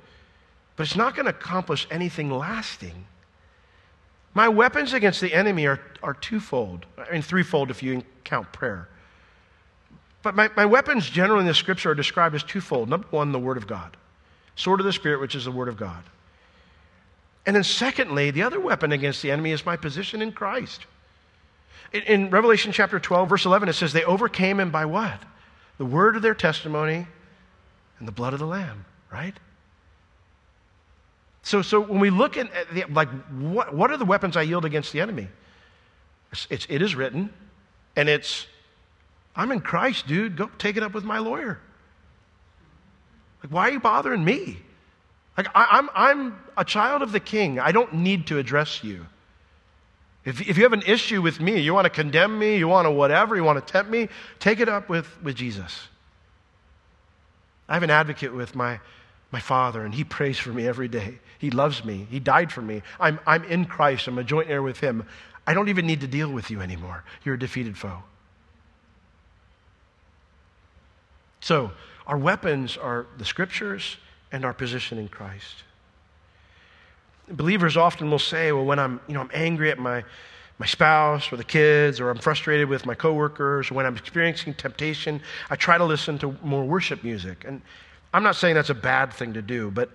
A: but it's not going to accomplish anything lasting. My weapons against the enemy are, are twofold. I mean, threefold if you count prayer. But my, my weapons generally in the scripture are described as twofold. Number one, the Word of God, sword of the Spirit, which is the Word of God. And then, secondly, the other weapon against the enemy is my position in Christ. In Revelation chapter 12, verse 11, it says, They overcame him by what? The word of their testimony and the blood of the Lamb, right? So, so when we look at, the, like, what, what are the weapons I yield against the enemy? It's, it's, it is written, and it's, I'm in Christ, dude. Go take it up with my lawyer. Like, why are you bothering me? Like, I, I'm, I'm a child of the king. I don't need to address you. If, if you have an issue with me, you want to condemn me, you want to whatever, you want to tempt me, take it up with, with Jesus. I have an advocate with my, my father, and he prays for me every day. He loves me. He died for me. I'm, I'm in Christ. I'm a joint heir with him. I don't even need to deal with you anymore. You're a defeated foe. So, our weapons are the scriptures and our position in Christ. Believers often will say, well, when I'm, you know, I'm angry at my, my spouse or the kids, or I'm frustrated with my coworkers, or when I'm experiencing temptation, I try to listen to more worship music. And I'm not saying that's a bad thing to do, but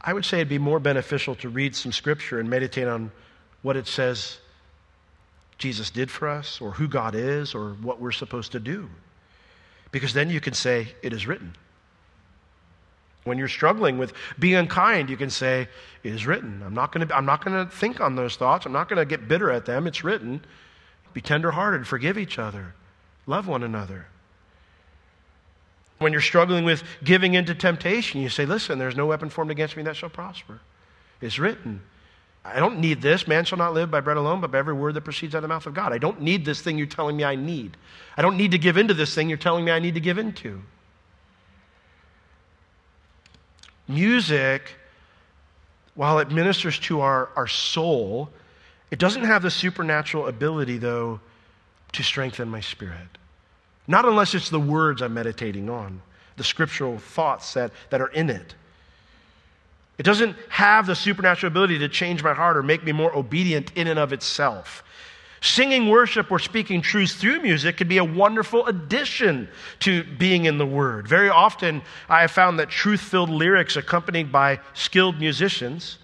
A: I would say it'd be more beneficial to read some scripture and meditate on what it says Jesus did for us, or who God is, or what we're supposed to do. Because then you can say, It is written. When you're struggling with being unkind, you can say, It is written. I'm not going to, I'm not going to think on those thoughts. I'm not going to get bitter at them. It's written. Be tenderhearted, forgive each other, love one another. When you're struggling with giving into temptation, you say, Listen, there's no weapon formed against me that shall prosper. It's written. I don't need this. Man shall not live by bread alone, but by every word that proceeds out of the mouth of God. I don't need this thing you're telling me I need. I don't need to give into this thing you're telling me I need to give into. Music, while it ministers to our, our soul, it doesn't have the supernatural ability, though, to strengthen my spirit. Not unless it's the words I'm meditating on, the scriptural thoughts that, that are in it. It doesn't have the supernatural ability to change my heart or make me more obedient in and of itself. Singing worship or speaking truths through music could be a wonderful addition to being in the Word. Very often, I have found that truth filled lyrics accompanied by skilled musicians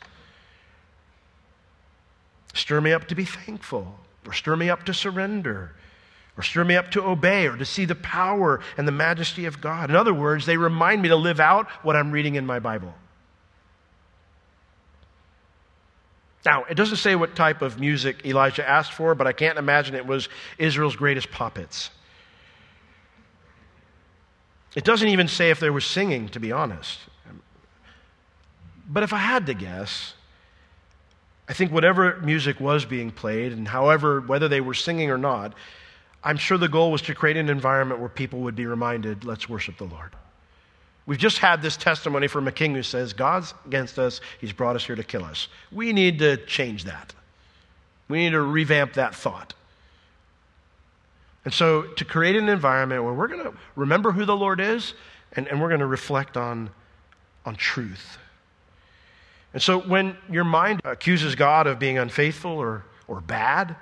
A: stir me up to be thankful, or stir me up to surrender, or stir me up to obey, or to see the power and the majesty of God. In other words, they remind me to live out what I'm reading in my Bible. Now, it doesn't say what type of music Elijah asked for, but I can't imagine it was Israel's greatest puppets. It doesn't even say if there was singing, to be honest. But if I had to guess, I think whatever music was being played, and however, whether they were singing or not, I'm sure the goal was to create an environment where people would be reminded, let's worship the Lord. We've just had this testimony from a king who says, God's against us, he's brought us here to kill us. We need to change that. We need to revamp that thought. And so, to create an environment where we're going to remember who the Lord is and, and we're going to reflect on, on truth. And so, when your mind accuses God of being unfaithful or, or bad,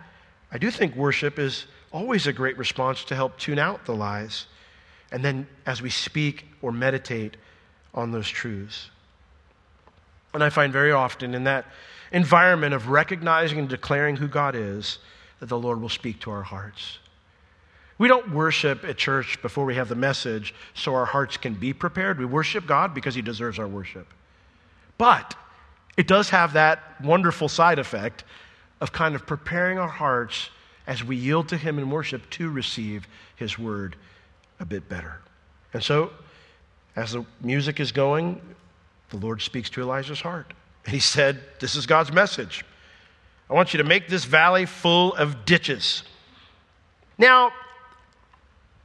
A: I do think worship is always a great response to help tune out the lies and then as we speak or meditate on those truths. And I find very often in that environment of recognizing and declaring who God is, that the Lord will speak to our hearts. We don't worship at church before we have the message so our hearts can be prepared. We worship God because He deserves our worship. But it does have that wonderful side effect of kind of preparing our hearts as we yield to Him in worship to receive His word a bit better. And so, as the music is going, the Lord speaks to Elijah's heart. And he said, This is God's message. I want you to make this valley full of ditches. Now,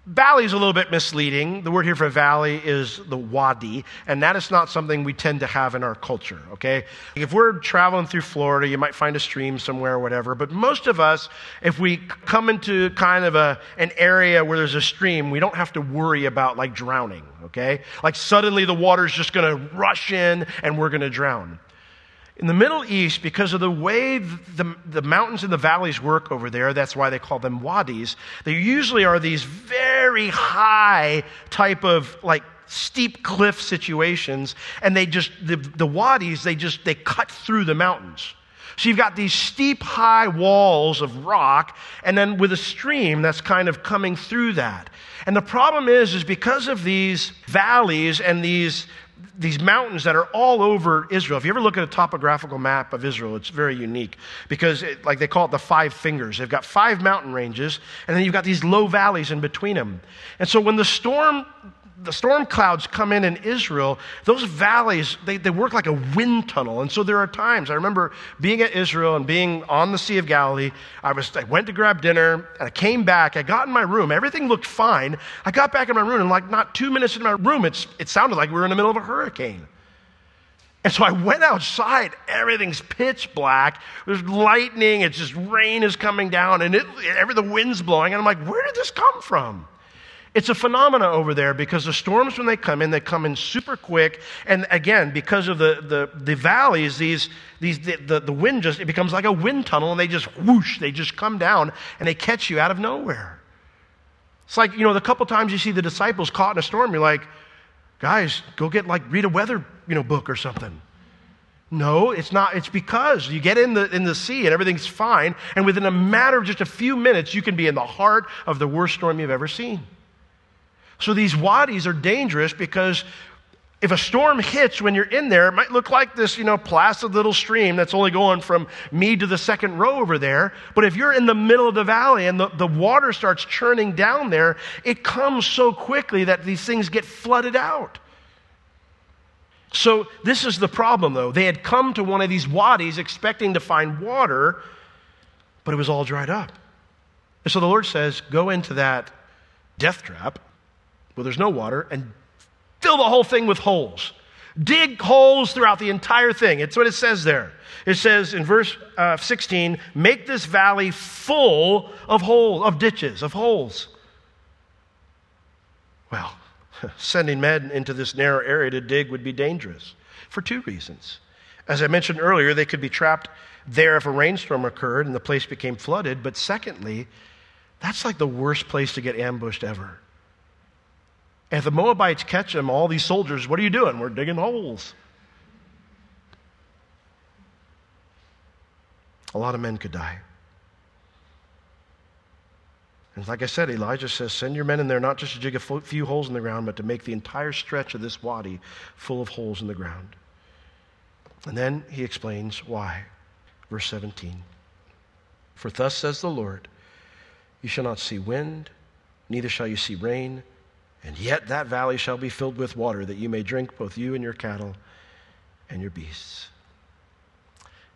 A: Valley is a little bit misleading. The word here for valley is the wadi, and that is not something we tend to have in our culture, okay? If we're traveling through Florida, you might find a stream somewhere or whatever, but most of us, if we come into kind of a, an area where there's a stream, we don't have to worry about like drowning, okay? Like suddenly the water's just gonna rush in and we're gonna drown. In the Middle East, because of the way the, the mountains and the valleys work over there, that's why they call them wadis, they usually are these very high type of like steep cliff situations, and they just, the, the wadis, they just, they cut through the mountains. So you've got these steep, high walls of rock, and then with a stream that's kind of coming through that. And the problem is, is because of these valleys and these these mountains that are all over Israel. If you ever look at a topographical map of Israel, it's very unique because, it, like they call it the five fingers. They've got five mountain ranges, and then you've got these low valleys in between them. And so when the storm the storm clouds come in in Israel, those valleys, they, they work like a wind tunnel. And so there are times, I remember being at Israel and being on the Sea of Galilee. I, was, I went to grab dinner, and I came back. I got in my room. Everything looked fine. I got back in my room, and like not two minutes in my room, it's, it sounded like we were in the middle of a hurricane. And so I went outside. Everything's pitch black. There's lightning. It's just rain is coming down, and it, every, the wind's blowing. And I'm like, where did this come from? It's a phenomena over there because the storms, when they come in, they come in super quick. And again, because of the, the, the valleys, these, these, the, the, the wind just, it becomes like a wind tunnel and they just whoosh, they just come down and they catch you out of nowhere. It's like, you know, the couple times you see the disciples caught in a storm, you're like, guys, go get like, read a weather, you know, book or something. No, it's not. It's because you get in the, in the sea and everything's fine, and within a matter of just a few minutes, you can be in the heart of the worst storm you've ever seen. So these wadis are dangerous because if a storm hits when you're in there, it might look like this, you know, placid little stream that's only going from me to the second row over there. But if you're in the middle of the valley and the, the water starts churning down there, it comes so quickly that these things get flooded out. So, this is the problem, though. They had come to one of these wadis expecting to find water, but it was all dried up. And so the Lord says, Go into that death trap where there's no water and fill the whole thing with holes. Dig holes throughout the entire thing. It's what it says there. It says in verse uh, 16, make this valley full of holes, of ditches, of holes. Well, sending men into this narrow area to dig would be dangerous for two reasons. As I mentioned earlier, they could be trapped there if a rainstorm occurred and the place became flooded. But secondly, that's like the worst place to get ambushed ever. And if the Moabites catch them, all these soldiers, what are you doing? We're digging holes. A lot of men could die. And like I said, Elijah says, send your men in there not just to dig a few holes in the ground, but to make the entire stretch of this wadi full of holes in the ground. And then he explains why. Verse 17 For thus says the Lord, you shall not see wind, neither shall you see rain and yet that valley shall be filled with water, that you may drink both you and your cattle and your beasts.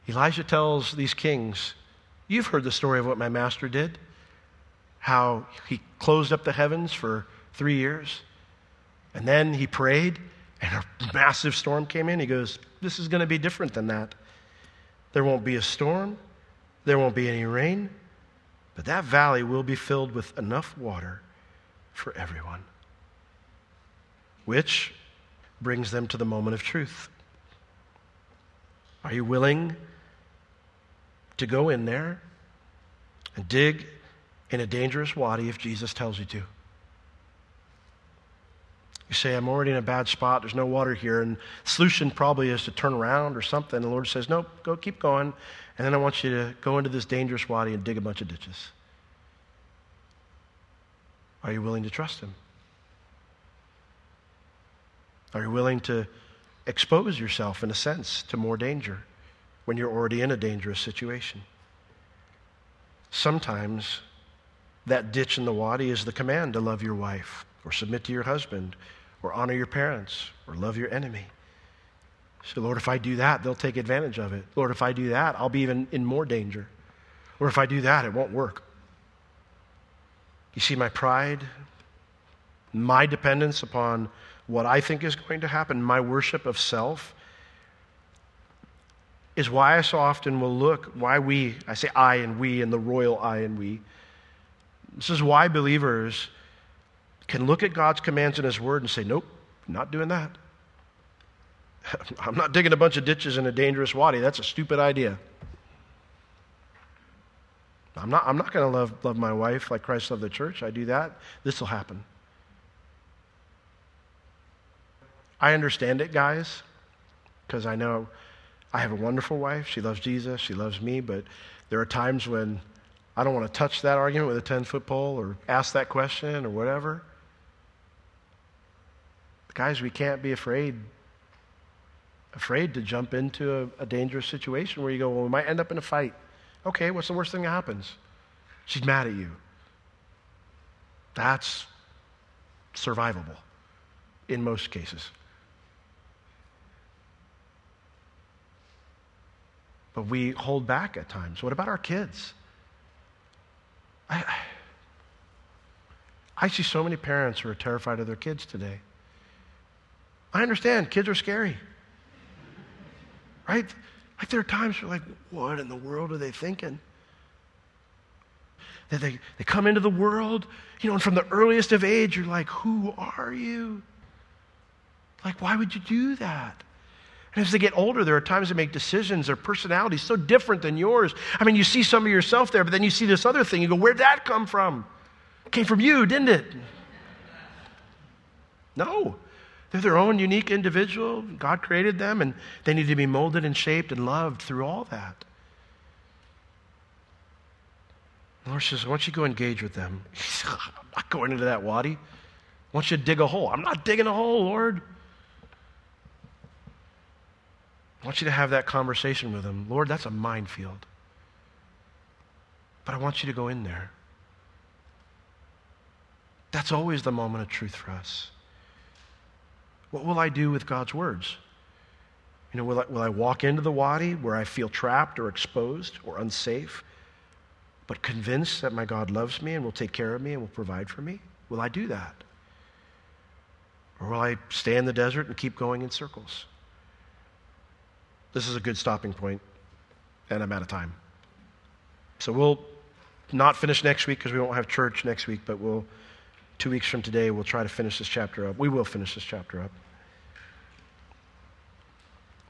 A: Elijah tells these kings, You've heard the story of what my master did, how he closed up the heavens for three years, and then he prayed, and a massive storm came in. He goes, This is going to be different than that. There won't be a storm, there won't be any rain, but that valley will be filled with enough water for everyone which brings them to the moment of truth. Are you willing to go in there and dig in a dangerous wadi if Jesus tells you to? You say, I'm already in a bad spot. There's no water here. And solution probably is to turn around or something. The Lord says, Nope, go keep going. And then I want you to go into this dangerous wadi and dig a bunch of ditches. Are you willing to trust Him? Are you willing to expose yourself, in a sense, to more danger when you're already in a dangerous situation? Sometimes that ditch in the wadi is the command to love your wife, or submit to your husband, or honor your parents, or love your enemy. So, Lord, if I do that, they'll take advantage of it. Lord, if I do that, I'll be even in more danger. Or if I do that, it won't work. You see, my pride, my dependence upon what I think is going to happen, my worship of self, is why I so often will look, why we, I say I and we and the royal I and we. This is why believers can look at God's commands in His Word and say, nope, not doing that. I'm not digging a bunch of ditches in a dangerous wadi. That's a stupid idea. I'm not, I'm not going to love, love my wife like Christ loved the church. I do that. This will happen. I understand it, guys, because I know I have a wonderful wife. She loves Jesus, she loves me, but there are times when I don't want to touch that argument with a 10 foot pole or ask that question or whatever. Guys, we can't be afraid afraid to jump into a, a, dangerous situation where you go, well, we might end up in a fight. Okay, what's the worst thing that happens? She's mad at you. That's survivable in most cases. But we hold back at times. What about our kids? I, I see so many parents who are terrified of their kids today. I understand, kids are scary. Right? Like there are times where like, what in the world are they thinking? That they, they come into the world, you know, and from the earliest of age, you're like, who are you? Like, why would you do that? And as they get older, there are times they make decisions, their personality is so different than yours. I mean, you see some of yourself there, but then you see this other thing. You go, where'd that come from? It came from you, didn't it? No. They're their own unique individual. God created them, and they need to be molded and shaped and loved through all that. The Lord says, Why don't you go engage with them. I'm not going into that wadi. I want you dig a hole. I'm not digging a hole, Lord. I want you to have that conversation with them. Lord, that's a minefield. But I want you to go in there. That's always the moment of truth for us. What will I do with God's words? You know, will I, will I walk into the wadi where I feel trapped or exposed or unsafe, but convinced that my God loves me and will take care of me and will provide for me? Will I do that? Or will I stay in the desert and keep going in circles? This is a good stopping point, and I'm out of time. So we'll not finish next week because we won't have church next week, but we'll two weeks from today, we'll try to finish this chapter up. We will finish this chapter up.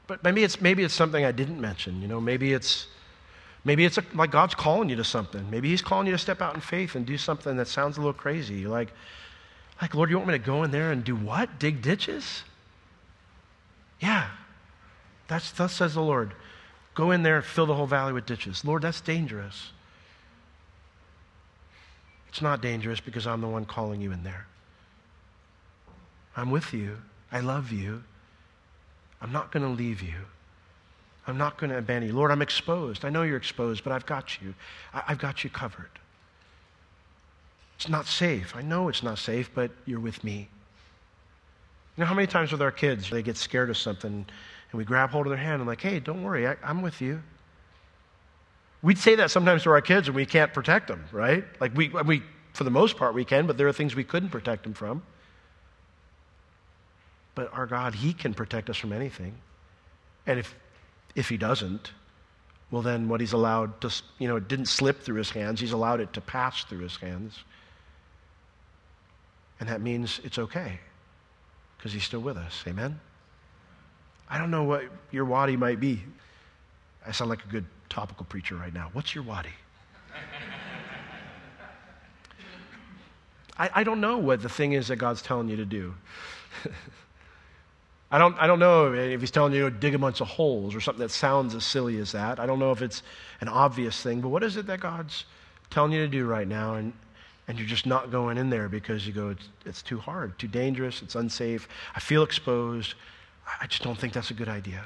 A: But maybe it's, maybe it's something I didn't mention. You know, maybe it's, maybe it's a, like God's calling you to something. Maybe He's calling you to step out in faith and do something that sounds a little crazy. You're like, like, Lord, you want me to go in there and do what? Dig ditches? Yeah. That's, thus says the Lord. Go in there, and fill the whole valley with ditches. Lord, that's dangerous. It's not dangerous because I'm the one calling you in there. I'm with you. I love you. I'm not going to leave you. I'm not going to abandon you. Lord, I'm exposed. I know you're exposed, but I've got you. I- have got you covered. It's not safe. I know it's not safe, but you're with me. You know how many times with our kids, they get scared of something and we grab hold of their hand and, like, hey, don't worry, I- I'm with you. We'd say that sometimes to our kids and we can't protect them, right? Like we, we, for the most part, we can, but there are things we couldn't protect them from. But our God, He can protect us from anything. And if, if He doesn't, well, then what He's allowed to, you know, it didn't slip through His hands, He's allowed it to pass through His hands. And that means it's okay because He's still with us. Amen? I don't know what your wadi might be. I sound like a good topical preacher right now. What's your wadi? I, I don't know what the thing is that God's telling you to do. I don't, I don't know if he's telling you to dig a bunch of holes or something that sounds as silly as that. I don't know if it's an obvious thing, but what is it that God's telling you to do right now? And, and you're just not going in there because you go, it's, it's too hard, too dangerous, it's unsafe, I feel exposed. I just don't think that's a good idea.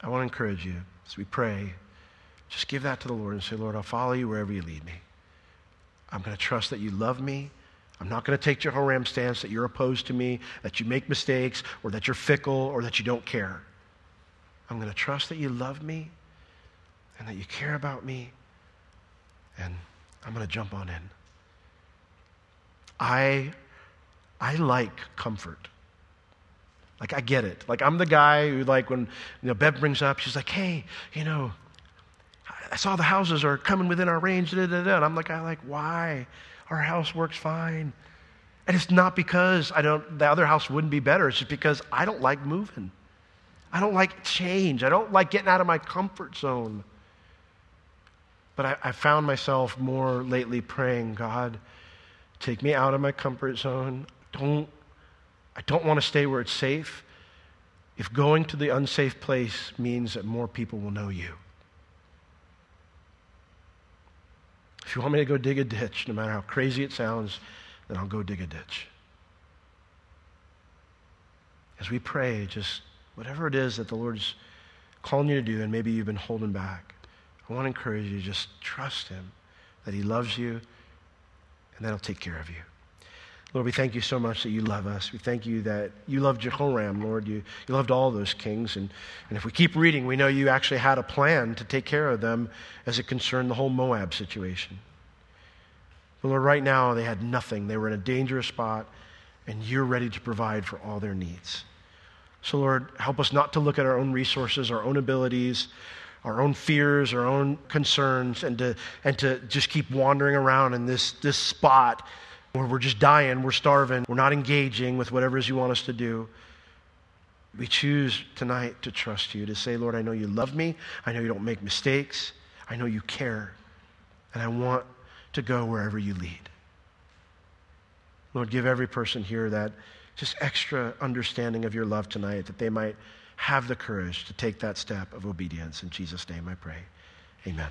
A: I want to encourage you as we pray, just give that to the Lord and say, Lord, I'll follow you wherever you lead me. I'm going to trust that you love me. I'm not going to take Jehoram stance that you're opposed to me, that you make mistakes, or that you're fickle, or that you don't care. I'm going to trust that you love me and that you care about me, and I'm going to jump on in. I, I like comfort. Like, I get it. Like, I'm the guy who, like, when, you know, Bev brings up, she's like, hey, you know, I saw the houses are coming within our range, da, da, da. And I'm like, I like, why? Our house works fine. And it's not because I don't, the other house wouldn't be better. It's just because I don't like moving. I don't like change. I don't like getting out of my comfort zone. But I, I found myself more lately praying, God, take me out of my comfort zone. Don't I don't want to stay where it's safe. If going to the unsafe place means that more people will know you. If you want me to go dig a ditch, no matter how crazy it sounds, then I'll go dig a ditch. As we pray, just whatever it is that the Lord's calling you to do, and maybe you've been holding back, I want to encourage you to just trust Him that He loves you and that He'll take care of you. Lord, we thank you so much that you love us. We thank you that you loved Jehoram, Lord. You, you loved all those kings. And, and if we keep reading, we know you actually had a plan to take care of them as it concerned the whole Moab situation. But Lord, right now they had nothing. They were in a dangerous spot, and you're ready to provide for all their needs. So, Lord, help us not to look at our own resources, our own abilities, our own fears, our own concerns, and to, and to just keep wandering around in this, this spot we're just dying, we're starving, we're not engaging with whatever it is you want us to do. We choose tonight to trust you, to say, Lord, I know you love me. I know you don't make mistakes. I know you care. And I want to go wherever you lead. Lord, give every person here that just extra understanding of your love tonight, that they might have the courage to take that step of obedience. In Jesus' name I pray. Amen.